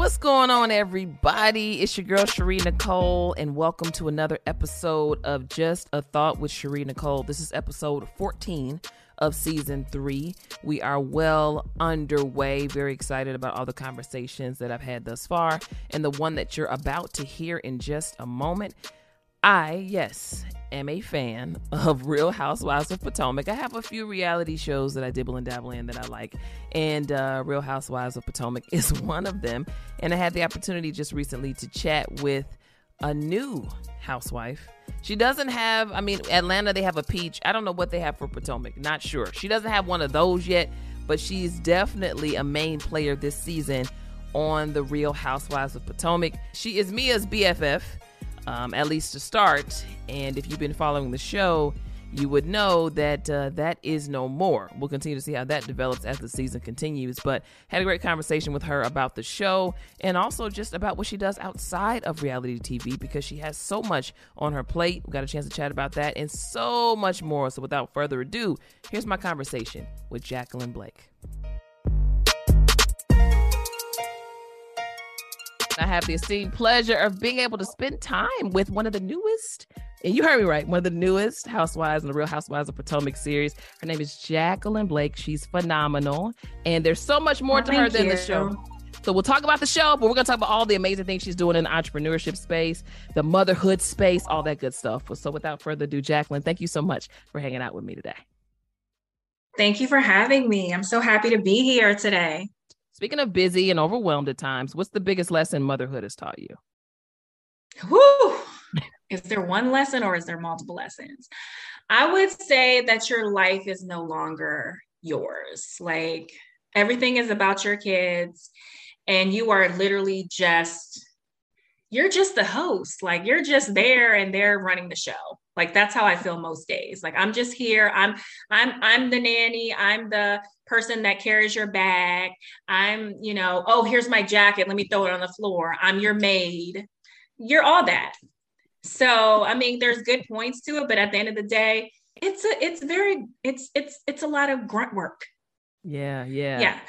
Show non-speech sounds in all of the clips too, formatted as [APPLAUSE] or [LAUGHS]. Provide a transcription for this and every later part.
What's going on, everybody? It's your girl, Shari Nycole, and welcome to another episode of Just a Thought with Shari Nycole. This is episode 14 of season three. We are well underway. Very excited about all the conversations that I've had thus far, and the one that you're about to hear in just a moment. I, yes, am a fan of Real Housewives of Potomac. I have a few reality shows that I dibble and dabble in that I like, and uh, Real Housewives of Potomac [LAUGHS] is one of them. And I had the opportunity just recently to chat with a new housewife. She doesn't have, I mean, Atlanta, they have a peach. I don't know what they have for Potomac, not sure. She doesn't have one of those yet, but she's definitely a main player this season on The Real Housewives of Potomac. She is Mia's BFF um, at least to start. And if you've been following the show, you would know that uh, that is no more. We'll continue to see how that develops as the season continues. But had a great conversation with her about the show and also just about what she does outside of reality TV because she has so much on her plate. We got a chance to chat about that and so much more. So without further ado, here's my conversation with Jacqueline Blake. I have the esteemed pleasure of being able to spend time with one of the newest, and you heard me right, one of the newest housewives in the Real Housewives of Potomac series. Her name is Jacqueline Blake. She's phenomenal, and there's so much more oh, to her than you. the show. So we'll talk about the show, but we're gonna talk about all the amazing things she's doing in the entrepreneurship space, the motherhood space, all that good stuff. So without further ado, Jacqueline, thank you so much for hanging out with me today. Thank you for having me. I'm so happy to be here today. Speaking of busy and overwhelmed at times, what's the biggest lesson motherhood has taught you? Whoo! is there one lesson or is there multiple lessons? I would say that your life is no longer yours. Like everything is about your kids, and you are literally just you're just the host. Like you're just there and they're running the show. Like that's how I feel most days. Like I'm just here. I'm I'm I'm the nanny. I'm the person that carries your bag. I'm, you know, oh, here's my jacket. Let me throw it on the floor. I'm your maid. You're all that. So, I mean, there's good points to it, but at the end of the day, it's a it's very it's it's it's a lot of grunt work. Yeah, yeah. Yeah.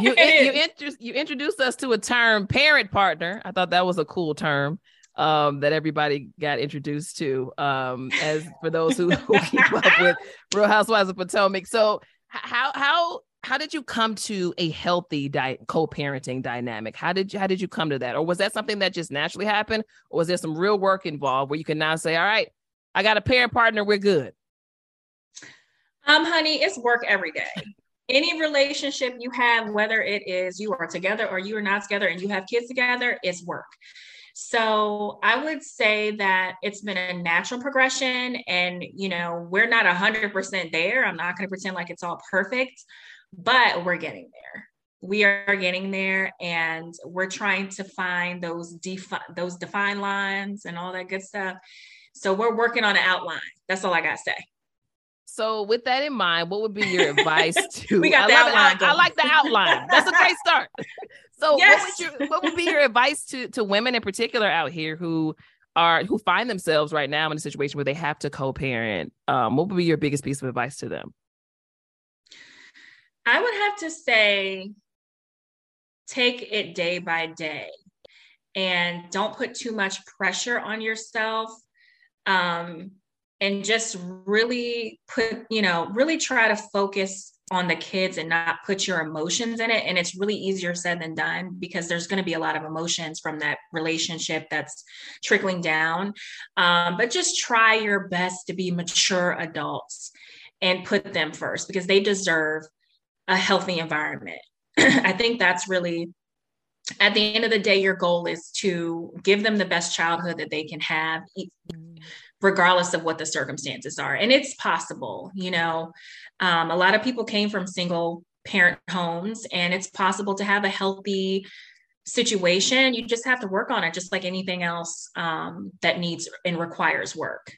you [LAUGHS] you, inter- you introduced us to a term parent partner. I thought that was a cool term um, that everybody got introduced to um, as for those who, [LAUGHS] who keep up with Real Housewives of Potomac. So how how how did you come to a healthy di- co-parenting dynamic? How did you, how did you come to that, or was that something that just naturally happened, or was there some real work involved where you can now say, "All right, I got a parent partner, we're good"? Um, honey, it's work every day. Any relationship you have, whether it is you are together or you are not together, and you have kids together, it's work. So I would say that it's been a natural progression. And, you know, we're not 100% there. I'm not going to pretend like it's all perfect, but we're getting there. We are getting there and we're trying to find those defi- those defined lines and all that good stuff. So we're working on an outline. That's all I got to say. So, with that in mind, what would be your [LAUGHS] advice to? we got the I, outline. I, I, like the outline. That's a great start. [LAUGHS] So, yes. what would your what would be your advice to to women in particular out here who are who find themselves right now in a situation where they have to co-parent? Um, what would be your biggest piece of advice to them? I would have to say, take it day by day, and don't put too much pressure on yourself. Um, and just really put, you know, really try to focus on the kids and not put your emotions in it. And it's really easier said than done because there's going to be a lot of emotions from that relationship that's trickling down. Um, but just try your best to be mature adults and put them first because they deserve a healthy environment. [CLEARS THROAT] I think that's really at the end of the day, your goal is to give them the best childhood that they can have. Regardless of what the circumstances are. And it's possible, you know, um, a lot of people came from single parent homes, and it's possible to have a healthy situation. You just have to work on it, just like anything else um, that needs and requires work.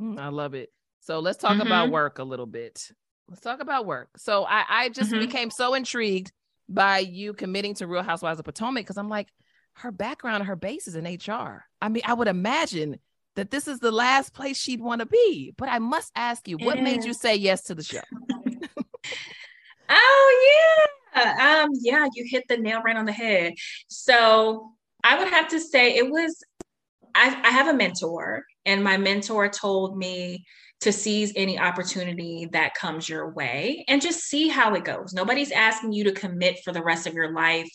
Mm, I love it. So let's talk mm-hmm. about work a little bit. Let's talk about work. So I, I just mm-hmm. became so intrigued by you committing to Real Housewives of Potomac because I'm like, her background, her base is in HR. I mean, I would imagine that this is the last place she'd want to be. But I must ask you, what made you say yes to the show? [LAUGHS] oh yeah, um, yeah, you hit the nail right on the head. So I would have to say it was. I, I have a mentor, and my mentor told me to seize any opportunity that comes your way and just see how it goes. Nobody's asking you to commit for the rest of your life,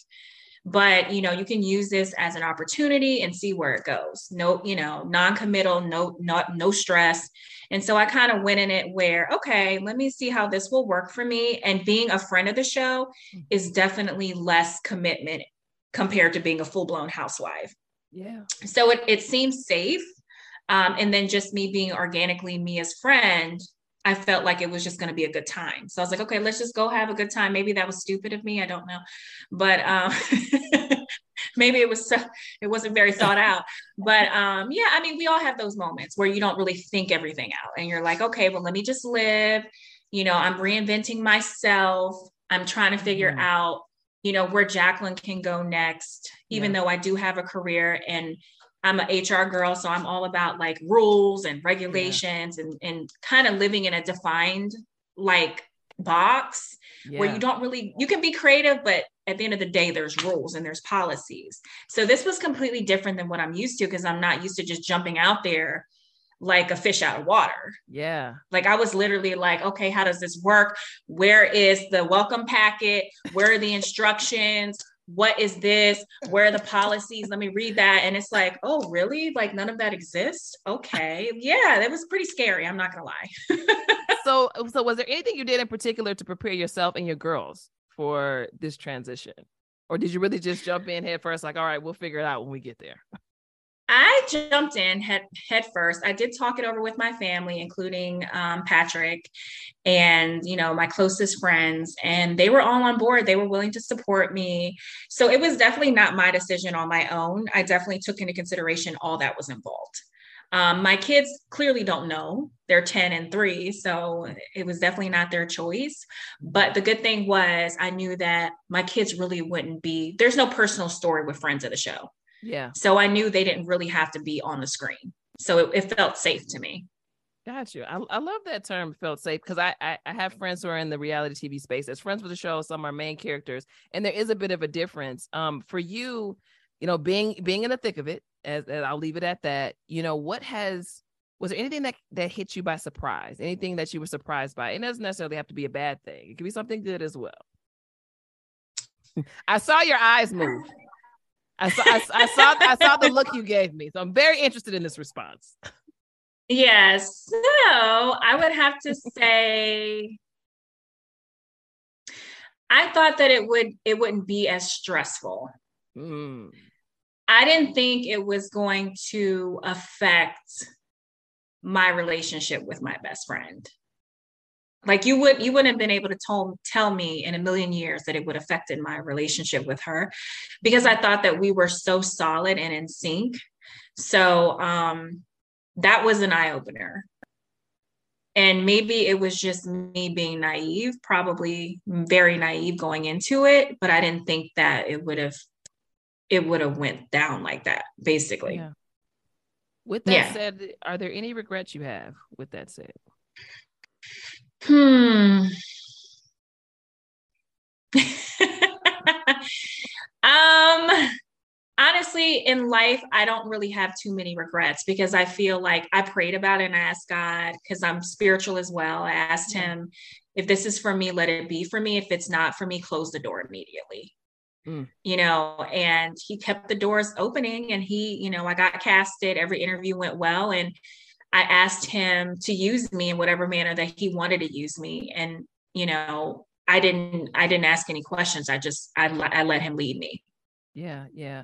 but you know, you can use this as an opportunity and see where it goes. No, you know, non-committal, no not no stress. And so I kind of went in it where, okay, let me see how this will work for me and being a friend of the show is definitely less commitment compared to being a full-blown housewife. Yeah. So it it seems safe um, and then just me being organically me as friend, I felt like it was just going to be a good time. So I was like, okay, let's just go have a good time. Maybe that was stupid of me. I don't know. But um, [LAUGHS] maybe it was so, it wasn't very thought out. But um, yeah, I mean, we all have those moments where you don't really think everything out and you're like, okay, well, let me just live. You know, I'm reinventing myself. I'm trying to figure mm-hmm. out, you know, where Jacqueline can go next, even yeah. though I do have a career and I'm an HR girl, so I'm all about like rules and regulations yeah. and, and kind of living in a defined like box yeah. where you don't really you can be creative, but at the end of the day, there's rules and there's policies. So this was completely different than what I'm used to because I'm not used to just jumping out there like a fish out of water. Yeah. Like I was literally like, okay, how does this work? Where is the welcome packet? Where are the instructions? What is this? Where are the policies? Let me read that. And it's like, oh, really? Like none of that exists? Okay. Yeah, that was pretty scary. I'm not gonna lie. [LAUGHS] so so was there anything you did in particular to prepare yourself and your girls for this transition? Or did you really just jump in head first, like, all right, we'll figure it out when we get there? I jumped in head head first. I did talk it over with my family, including um, Patrick and you know my closest friends, and they were all on board. They were willing to support me. So it was definitely not my decision on my own. I definitely took into consideration all that was involved. Um, my kids clearly don't know. They're 10 and 3, so it was definitely not their choice. But the good thing was, I knew that my kids really wouldn't be, there's no personal story with friends of the show. Yeah. So I knew they didn't really have to be on the screen. So it, it felt safe to me. Got you. I, I love that term felt safe because I, I, I have friends who are in the reality TV space as friends with the show. Some are main characters, and there is a bit of a difference. Um, for you, you know, being being in the thick of it, as, as I'll leave it at that. You know, what has was there anything that that hit you by surprise? Anything that you were surprised by? It doesn't necessarily have to be a bad thing. It can be something good as well. [LAUGHS] I saw your eyes move. I saw, I, I, saw, I saw the look you gave me. So I'm very interested in this response. Yes. So I would have to say, I thought that it would it wouldn't be as stressful. Mm. I didn't think it was going to affect my relationship with my best friend like you would you wouldn't have been able to tell, tell me in a million years that it would affect in my relationship with her because i thought that we were so solid and in sync so um that was an eye-opener and maybe it was just me being naive probably very naive going into it but i didn't think that it would have it would have went down like that basically yeah. with that yeah. said are there any regrets you have with that said Hmm. [LAUGHS] um honestly in life i don't really have too many regrets because i feel like i prayed about it and i asked god because i'm spiritual as well. I asked him if this is for me let it be for me. If it's not for me close the door immediately. Mm. you know and he kept the doors opening and he you know i got casted. Every interview went well and I asked him to use me in whatever manner that he wanted to use me. And, you know, I didn't, I didn't ask any questions. I just, I, I let him lead me. Yeah, yeah.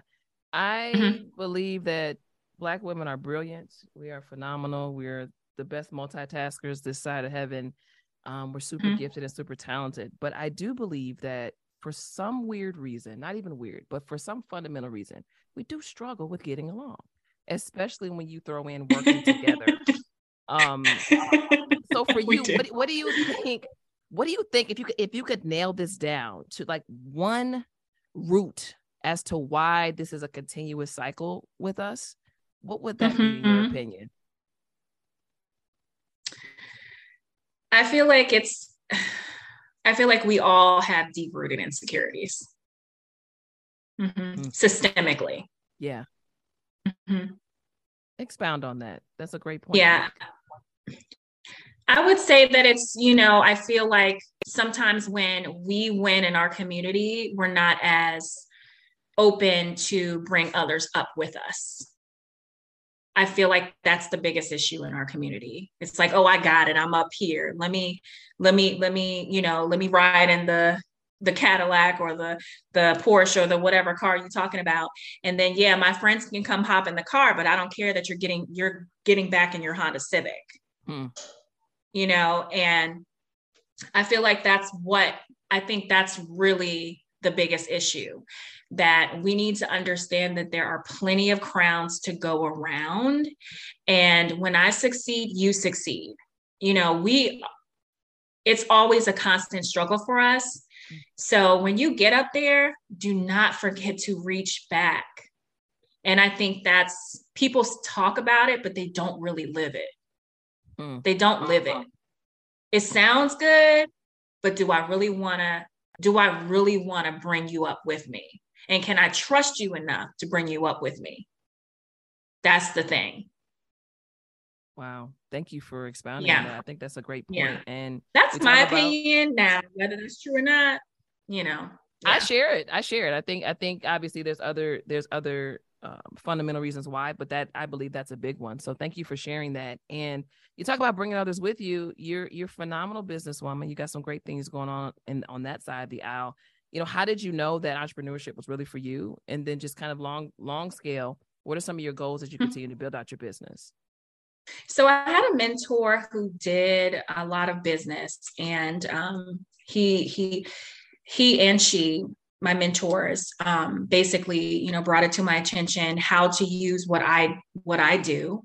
I Mhm. believe that black women are brilliant. We are phenomenal. We're the best multitaskers this side of heaven. Um, we're super Mhm. gifted and super talented. But I do believe that for some weird reason, not even weird, but for some fundamental reason, we do struggle with getting along, especially when you throw in [LAUGHS] working together. Um, so for [LAUGHS] you, what, what do you think? What do you think if you could if you could nail this down to like one root as to why this is a continuous cycle with us? What would that be in your Mhm. opinion? I feel like it's [SIGHS] I feel like we all have deep rooted insecurities. Mhm. Mm. Systemically. Yeah, Mhm. expound on that. That's a great point. Yeah. I would say that it's, you know, I feel like sometimes when we win in our community, we're not as open to bring others up with us. I feel like that's the biggest issue in our community. It's like, oh, I got it. I'm up here. Let me, let me, let me, you know, let me ride in the the Cadillac or the the Porsche or the whatever car you're talking about. And then yeah, my friends can come hop in the car, but I don't care that you're getting you're getting back in your Honda Civic. Hmm. You know, and I feel like that's what I think that's really the biggest issue that we need to understand that there are plenty of crowns to go around and when I succeed, you succeed. You know, we it's always a constant struggle for us. So when you get up there, do not forget to reach back. And I think that's people talk about it, but they don't really live it. Mm. They don't live it. It sounds good, but do I really want to? Do I really want to bring you up with me? And can I trust you enough to bring you up with me? That's the thing. Wow. Thank you for expounding Yeah. on that. I think that's a great point. Yeah. And That's my talk about- opinion. Now, whether that's true or not, you know. I share it. I share it. I think I think obviously there's other there's other um, fundamental reasons why, but that I believe that's a big one. So thank you for sharing that. And you talk about bringing others with you. You're you're a phenomenal businesswoman. You got some great things going on and on that side of the aisle. You know, how did you know that entrepreneurship was really for you? And then just kind of long long scale, what are some of your goals as you Mhm. continue to build out your business? So I had a mentor who did a lot of business, and um, he he he and she, my mentors, um, basically, you know, brought it to my attention how to use what I what I do,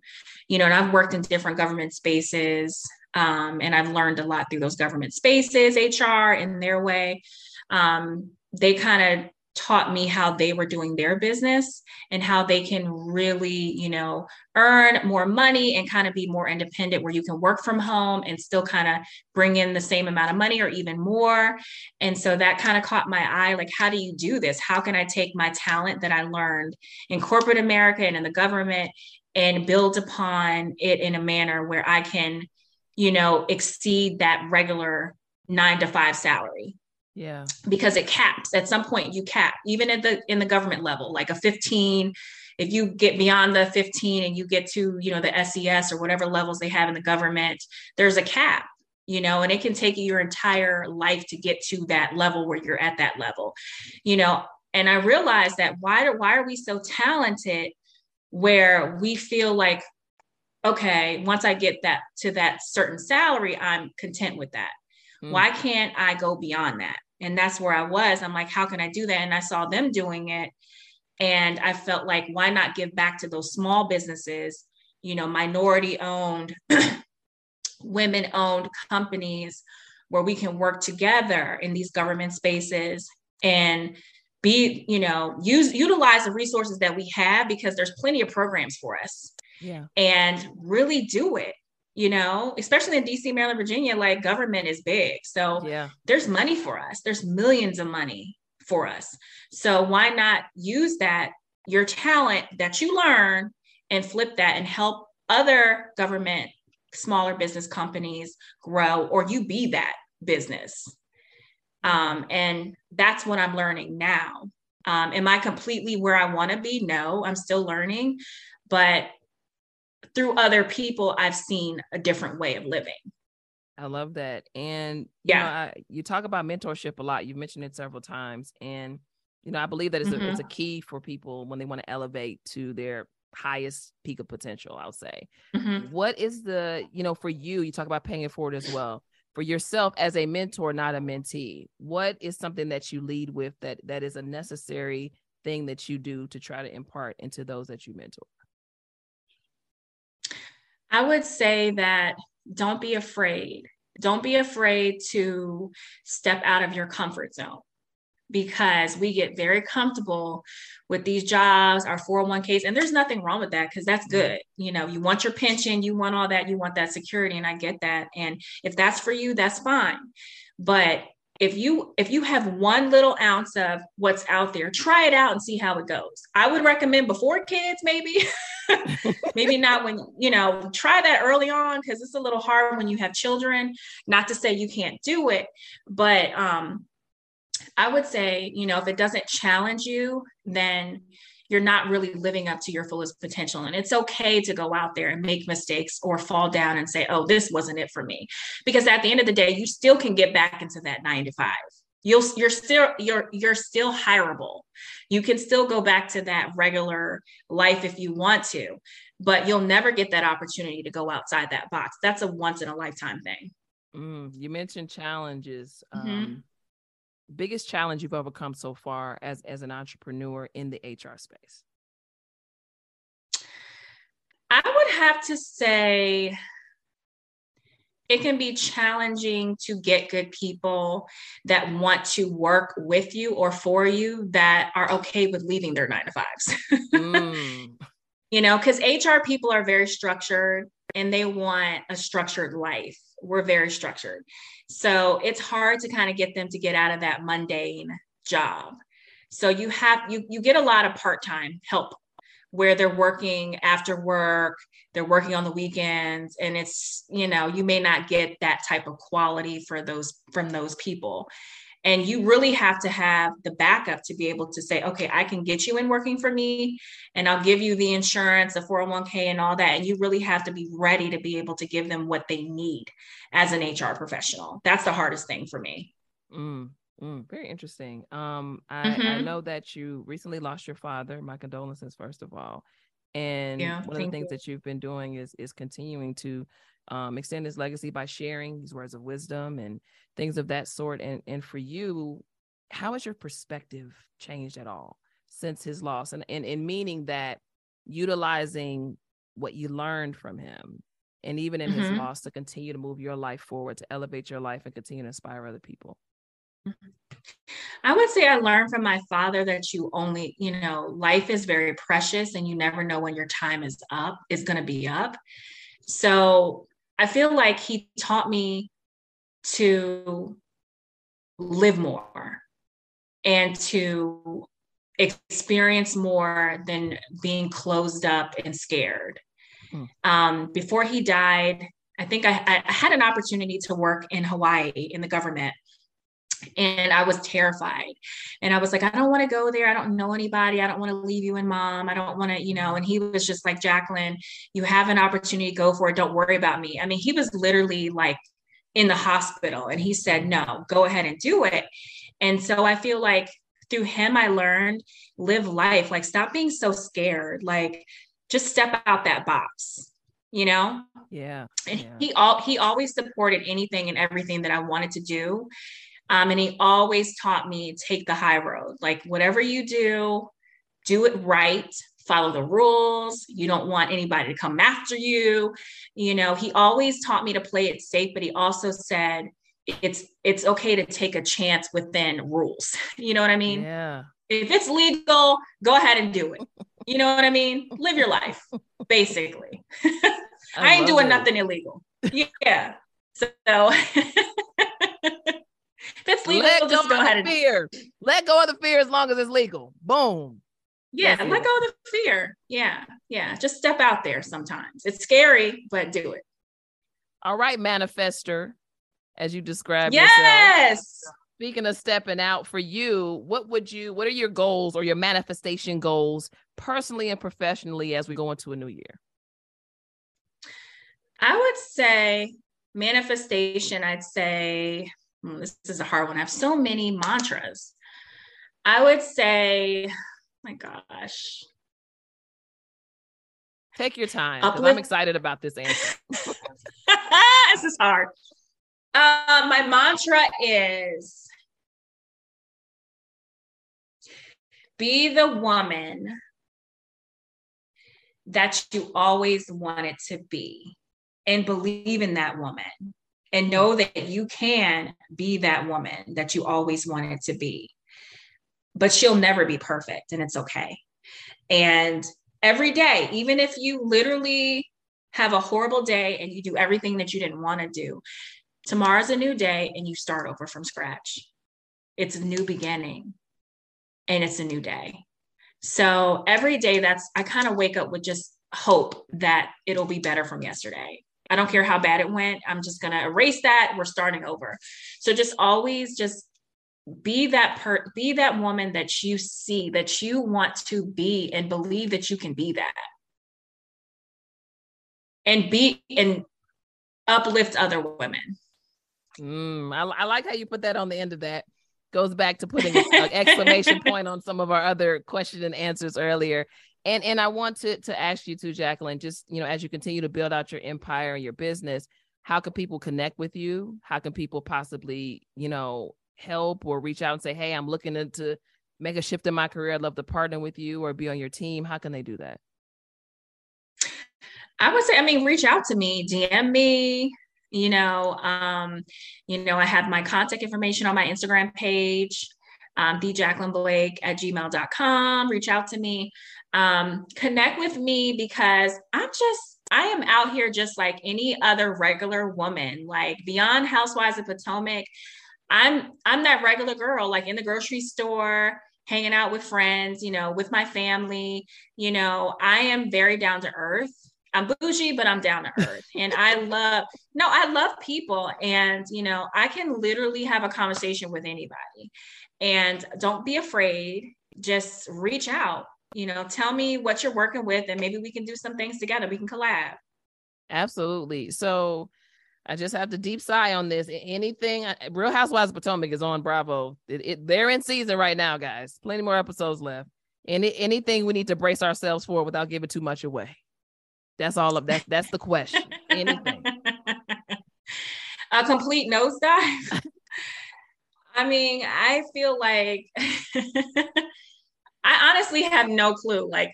you know, and I've worked in different government spaces, um, and I've learned a lot through those government spaces, HR in their way. Um, they kind of taught me how they were doing their business and how they can really, you know, earn more money and kind of be more independent where you can work from home and still kind of bring in the same amount of money or even more. And so that kind of caught my eye like how do you do this? How can I take my talent that I learned in corporate America and in the government and build upon it in a manner where I can, you know, exceed that regular 9 to 5 salary Yeah. because it caps at some point you cap even at the in the government level like a 15 if you get beyond the 15 and you get to you know the SES or whatever levels they have in the government there's a cap you know and it can take you your entire life to get to that level where you're at that level you know and I realized that why do, why are we so talented where we feel like okay once I get that to that certain salary I'm content with that Mm. why can't I go beyond that? And that's where I was. I'm like, how can I do that? And I saw them doing it. And I felt like, why not give back to those small businesses, you know, minority owned, [CLEARS THROAT] women owned companies where we can work together in these government spaces and be, you know, use utilize the resources that we have because there's plenty of programs for us Yeah. and really do it you know especially in dc maryland virginia like government is big. So Yeah. there's money for us. There's millions of money for us. So why not use that your talent that you learn and flip that and help other government smaller business companies grow or you be that business? Um, and that's what i'm learning now. Um, am i completely where i want to be? No i'm still learning. But through other people i've seen a different way of living I love that. And Yeah. you, know, I, you talk about mentorship a lot. You've mentioned it several times. And You know, I believe that it's, mm-hmm. a, it's a key for people when they want to elevate to their highest peak of potential, I'll say. Mm-hmm. What is the, you know, for you, you talk about paying it forward as well. For yourself as a mentor, not a mentee, what is something that you lead with that that is a necessary thing that you do to try to impart into those that you mentor? I would say that don't be afraid. Don't be afraid to step out of your comfort zone because we get very comfortable with these jobs, our 401ks, and there's nothing wrong with that because that's good. You know, you want your pension, you want all that, you want that security, and I get that. And if that's for you, that's fine. But if you if you have one little ounce of what's out there try it out and see how it goes. I would recommend before kids maybe. [LAUGHS] Maybe not when you know try that early on because it's a little hard when you have children. Not to say you can't do it but um i would say you know if it doesn't challenge you then you're not really living up to your fullest potential. And it's okay to go out there and make mistakes or fall down and say, oh, this wasn't it for me. Because at the end of the day, you still can get back into that nine to five. You'll you're still you're you're still hireable. You can still go back to that regular life if you want to, but you'll never get that opportunity to go outside that box. That's a once in a lifetime thing. Mm, you mentioned challenges. Mm-hmm. Um, biggest challenge you've overcome so far as as an entrepreneur in the HR space? I would have to say it can be challenging to get good people that want to work with you or for you that are okay with leaving their nine to fives. mm. [LAUGHS] You know, because HR people are very structured and they want a structured life. We're very structured. So it's hard to kind of get them to get out of that mundane job. So you have you you get a lot of part-time help where they're working after work, they're working on the weekends and it's, you know, you may not get that type of quality for those from those people. And you really have to have the backup to be able to say, okay, I can get you in working for me and I'll give you the insurance, the 401k, and all that. And you really have to be ready to be able to give them what they need as an HR professional. That's the hardest thing for me. Mm, mm, very interesting. Um, I, mm-hmm. I, know that you recently lost your father. My condolences, first of all. And yeah, one of the things you. that you've been doing is is continuing to um, extend his legacy by sharing these words of wisdom and things of that sort. And and for you, how has your perspective changed at all since his loss? And and in meaning that utilizing what you learned from him and even in mm-hmm. his loss to continue to move your life forward, to elevate your life and continue to inspire other people. I would say I learned from my father that you only, you know, life is very precious and you never know when your time is up, is going to be up. So I feel like he taught me to live more and to experience more than being closed up and scared. Hmm. Um, before he died, I think I, I, had an opportunity to work in Hawaii in the government and I was terrified. And I was like, I don't want to go there. I don't know anybody. I don't want to leave you and mom. I don't want to, you know. And he was just like, Jacqueline, you have an opportunity, go for it. Don't worry about me. I mean, he was literally like in the hospital and he said, no, go ahead and do it. And so I feel like through him, I learned live life, like stop being so scared, like just step out that box you know yeah, and yeah. he all he always supported anything and everything that i wanted to do um, and he always taught me take the high road. Like, whatever you do, do it right, follow the rules. You don't want anybody to come after you. You know, he always taught me to play it safe, but he also said, it's it's okay to take a chance within rules. [LAUGHS] You know what I mean? Yeah. If it's legal, go ahead and do it. You know what I mean? Live your life, basically. [LAUGHS] I, I ain't doing it. nothing illegal. Yeah. So [LAUGHS] [LAUGHS] that's legal. Let just go, go ahead and fear. Let go of the fear as long as it's legal. Boom. Yeah, let go of the fear. Yeah, yeah. Just step out there sometimes. It's scary, but do it. All right, manifester, as you described yes! yourself. Speaking of stepping out for you, what would you, what are your goals or your manifestation goals personally and professionally as we go into a new year? I would say manifestation, I'd say this is a hard one. I have so many mantras. I would say, my gosh. Take your time. Uplift- I'm excited about this answer. [LAUGHS] this is hard. Uh, my mantra is be the woman that you always wanted to be and believe in that woman and know that you can be that woman that you always wanted to be. But she'll never be perfect and it's okay. And every day, even if you literally have a horrible day and you do everything that you didn't want to do, tomorrow's a new day and you start over from scratch. It's a new beginning and it's a new day. So every day that's I kind of wake up with just hope that it'll be better from yesterday. I don't care how bad it went. I'm just going to erase that. We're starting over. So just always just be that per be that woman that you see that you want to be and believe that you can be that. And be and uplift other women. Mm, I, I like how you put that on the end of that goes back to putting an exclamation [LAUGHS] point on some of our other question and answers earlier. And and I want to to ask you too, Jacqueline, just you know, as you continue to build out your empire and your business, how can people connect with you? How can people possibly, you know, help or reach out and say, Hey, I'm looking to make a shift in my career. I'd love to partner with you or be on your team. How can they do that? I would say, I mean, reach out to me, DM me, you know um, you know i have my contact information on my instagram page um, the jacqueline blake at gmail.com reach out to me um, connect with me because i'm just i am out here just like any other regular woman like beyond housewives of potomac i'm i'm that regular girl like in the grocery store hanging out with friends you know with my family you know i am very down to earth I'm bougie, but I'm down to earth. and I [LAUGHS] love, no, I love people. And, you know, I can literally have a conversation with anybody. And don't be afraid. Just reach out, you know, tell me what you're working with, and maybe we can do some things together. We can collab. Absolutely. So, I just have to deep sigh on this. Anything, Real Housewives of Potomac is on Bravo. It, it, they're in season right now, guys. Plenty more episodes left. Any anything we need to brace ourselves for without giving too much away. That's all of that. That's the question. Anything. [LAUGHS] A complete nosedive. [LAUGHS] I mean, I feel like [LAUGHS] I honestly have no clue. Like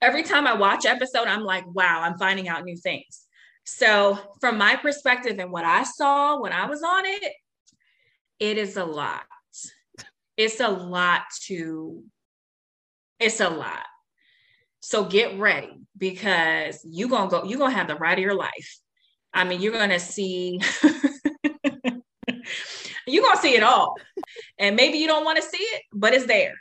every time I watch episode, I'm like, wow, I'm finding out new things. So from my perspective and what I saw when I was on it, it is a lot. It's a lot to, it's a lot. So get ready because you're gonna go, you're gonna have the ride of your life. I mean, you're gonna see [LAUGHS] you're gonna see it all. And maybe you don't want to see it, but it's there.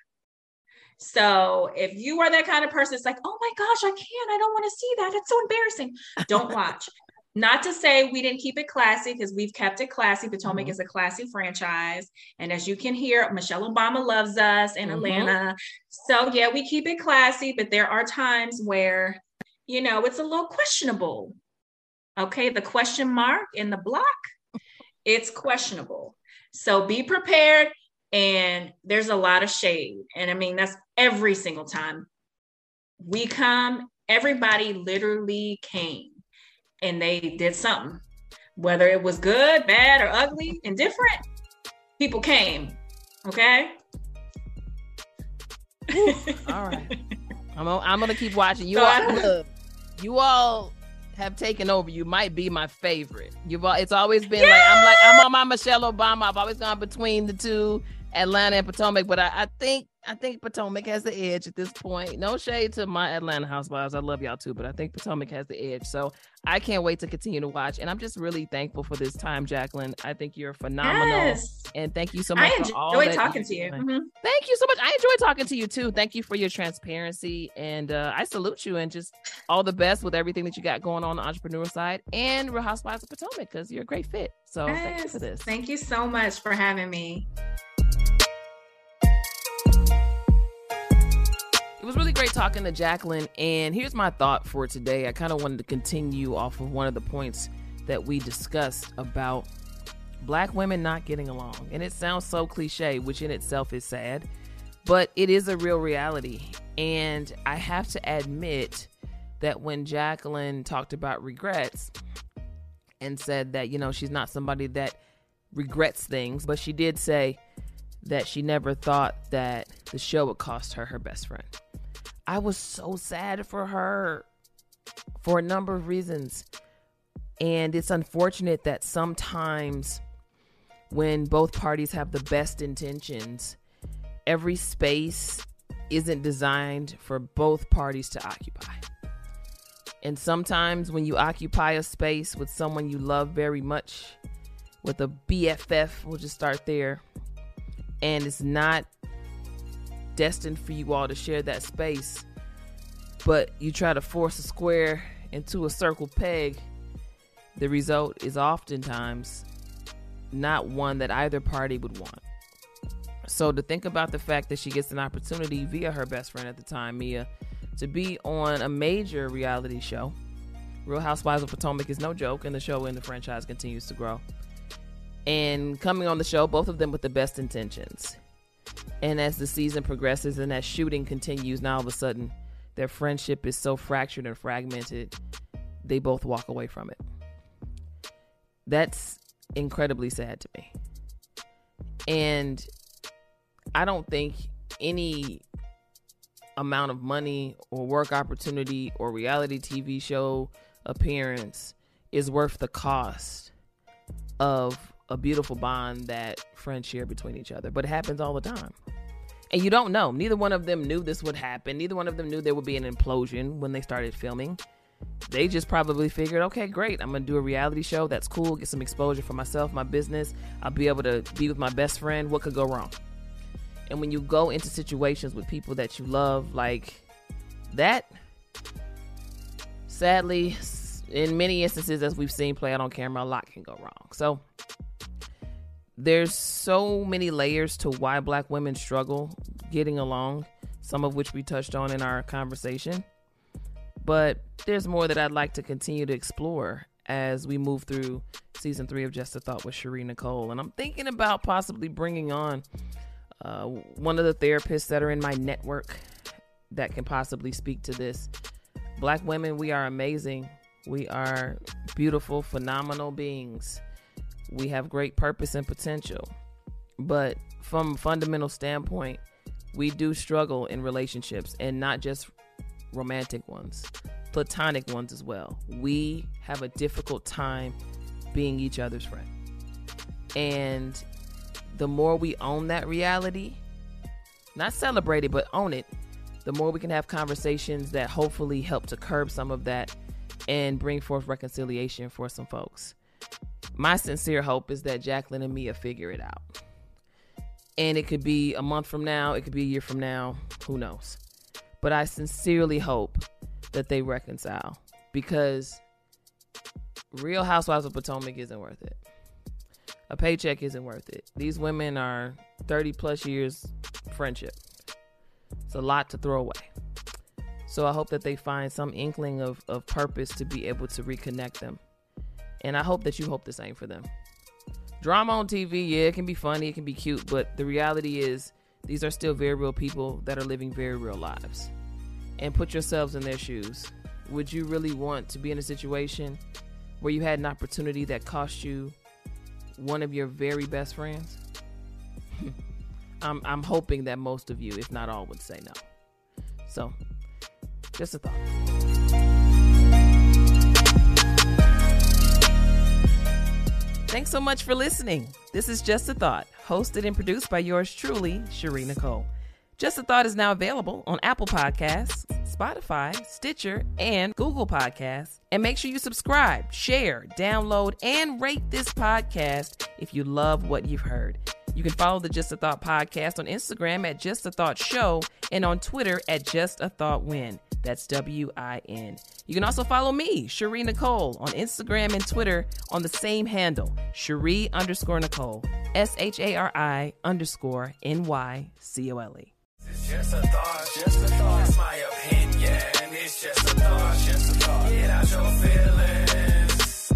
So if you are that kind of person, it's like, oh my gosh, I can't, I don't want to see that. It's so embarrassing. Don't watch. [LAUGHS] Not to say we didn't keep it classy because we've kept it classy. Potomac mm-hmm. is a classy franchise. And as you can hear, Michelle Obama loves us in mm-hmm. Atlanta. So, yeah, we keep it classy, but there are times where, you know, it's a little questionable. Okay. The question mark in the block, it's questionable. So be prepared. And there's a lot of shade. And I mean, that's every single time we come, everybody literally came and they did something, whether it was good, bad, or ugly, indifferent, people came. Okay. [LAUGHS] all right. I'm, I'm gonna keep watching. You so all, look, you all have taken over. You might be my favorite. You've all, it's always been like I'm like I'm on my Michelle Obama. I've always gone between the two, Atlanta and Potomac, but I, I think I think Potomac has the edge at this point. No shade to my Atlanta housewives. I love y'all too, but I think Potomac has the edge. So I can't wait to continue to watch. And I'm just really thankful for this time, Jacqueline. I think you're phenomenal. Yes. And thank you so much. I enjoy talking to you. Mm-hmm. Thank you so much. I enjoy talking to you too. Thank you for your transparency. And uh, I salute you and just all the best with everything that you got going on the entrepreneur side and Real Housewives of Potomac because you're a great fit. So yes. thank you for this. Thank you so much for having me. Was really great talking to Jacqueline. And here's my thought for today. I kind of wanted to continue off of one of the points that we discussed about black women not getting along. And it sounds so cliche, which in itself is sad, but it is a real reality. And I have to admit that when Jacqueline talked about regrets and said that, you know, she's not somebody that regrets things, but she did say that she never thought that the show would cost her her best friend. I was so sad for her for a number of reasons. And it's unfortunate that sometimes when both parties have the best intentions, every space isn't designed for both parties to occupy. And sometimes when you occupy a space with someone you love very much, with a BFF, we'll just start there, and it's not destined for you all to share that space, but you try to force a square into a circle peg, the result is oftentimes not one that either party would want. So to think about the fact that she gets an opportunity via her best friend at the time, Mia, to be on a major reality show. Real Housewives of Potomac is no joke, and the show and the franchise continues to grow. And coming on the show, both of them with the best intentions. And as the season progresses and as shooting continues, now all of a sudden their friendship is so fractured and fragmented, they both walk away from it. That's incredibly sad to me. And I don't think any amount of money or work opportunity or reality TV show appearance is worth the cost of a beautiful bond that friends share between each other. But it happens all the time. And you don't know. Neither one of them knew this would happen. Neither one of them knew there would be an implosion when they started filming they just probably figured, okay, great, I'm gonna do a reality show. That's cool. Get some exposure for myself, my business. I'll be able to be with my best friend. What could go wrong? And when you go into situations with people that you love, like that, sadly, in many instances, as we've seen play out on camera, a lot can go wrong. So there's so many layers to why black women struggle getting along, some of which we touched on in our conversation. But there's more that I'd like to continue to explore as we move through season three of Just a Thought with Shari Nycole. And I'm thinking about possibly bringing on uh, one of the therapists that are in my network that can possibly speak to this. Black women, we are amazing. We are beautiful, phenomenal beings. We have great purpose and potential. But from a fundamental standpoint, we do struggle in relationships and not just romantic ones, platonic ones as well. We have a difficult time being each other's friend. And the more we own that reality, not celebrate it, but own it, the more we can have conversations that hopefully help to curb some of that and bring forth reconciliation for some folks. My sincere hope is that Jacqueline and Mia figure it out. And it could be a month from now, it could be a year from now, who knows. But I sincerely hope that they reconcile because Real Housewives of Potomac isn't worth it. A paycheck isn't worth it. These women are 30 plus years friendship. It's a lot to throw away. So I hope that they find some inkling of, of purpose to be able to reconnect them. And I hope that you hope the same for them. Drama on TV, yeah, it can be funny, it can be cute, but the reality is these are still very real people that are living very real lives. And put yourselves in their shoes. Would you really want to be in a situation where you had an opportunity that cost you one of your very best friends? [LAUGHS] I'm, I'm hoping that most of you, if not all, would say no. So, just a thought. Thanks so much for listening. This is Just a Thought, hosted and produced by yours truly, Shari Nycole. Just a Thought is now available on Apple Podcasts, Spotify, Stitcher, and Google Podcasts. And make sure you subscribe, share, download, and rate this podcast if you love what you've heard. You can follow the Just a Thought podcast on Instagram at Just a Thought Show and on Twitter at Just a Thought Win. That's W I N. You can also follow me, Shari Nycole, on Instagram and Twitter on the same handle, Shari underscore Nycole, S H A R I underscore N Y C O L E. It's just a thought, just a thought. It's my opinion. It's just a thought, just a thought. Get out your feelings.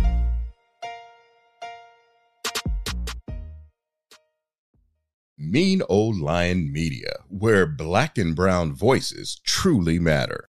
Mean Old Lion Media, where black and brown voices truly matter.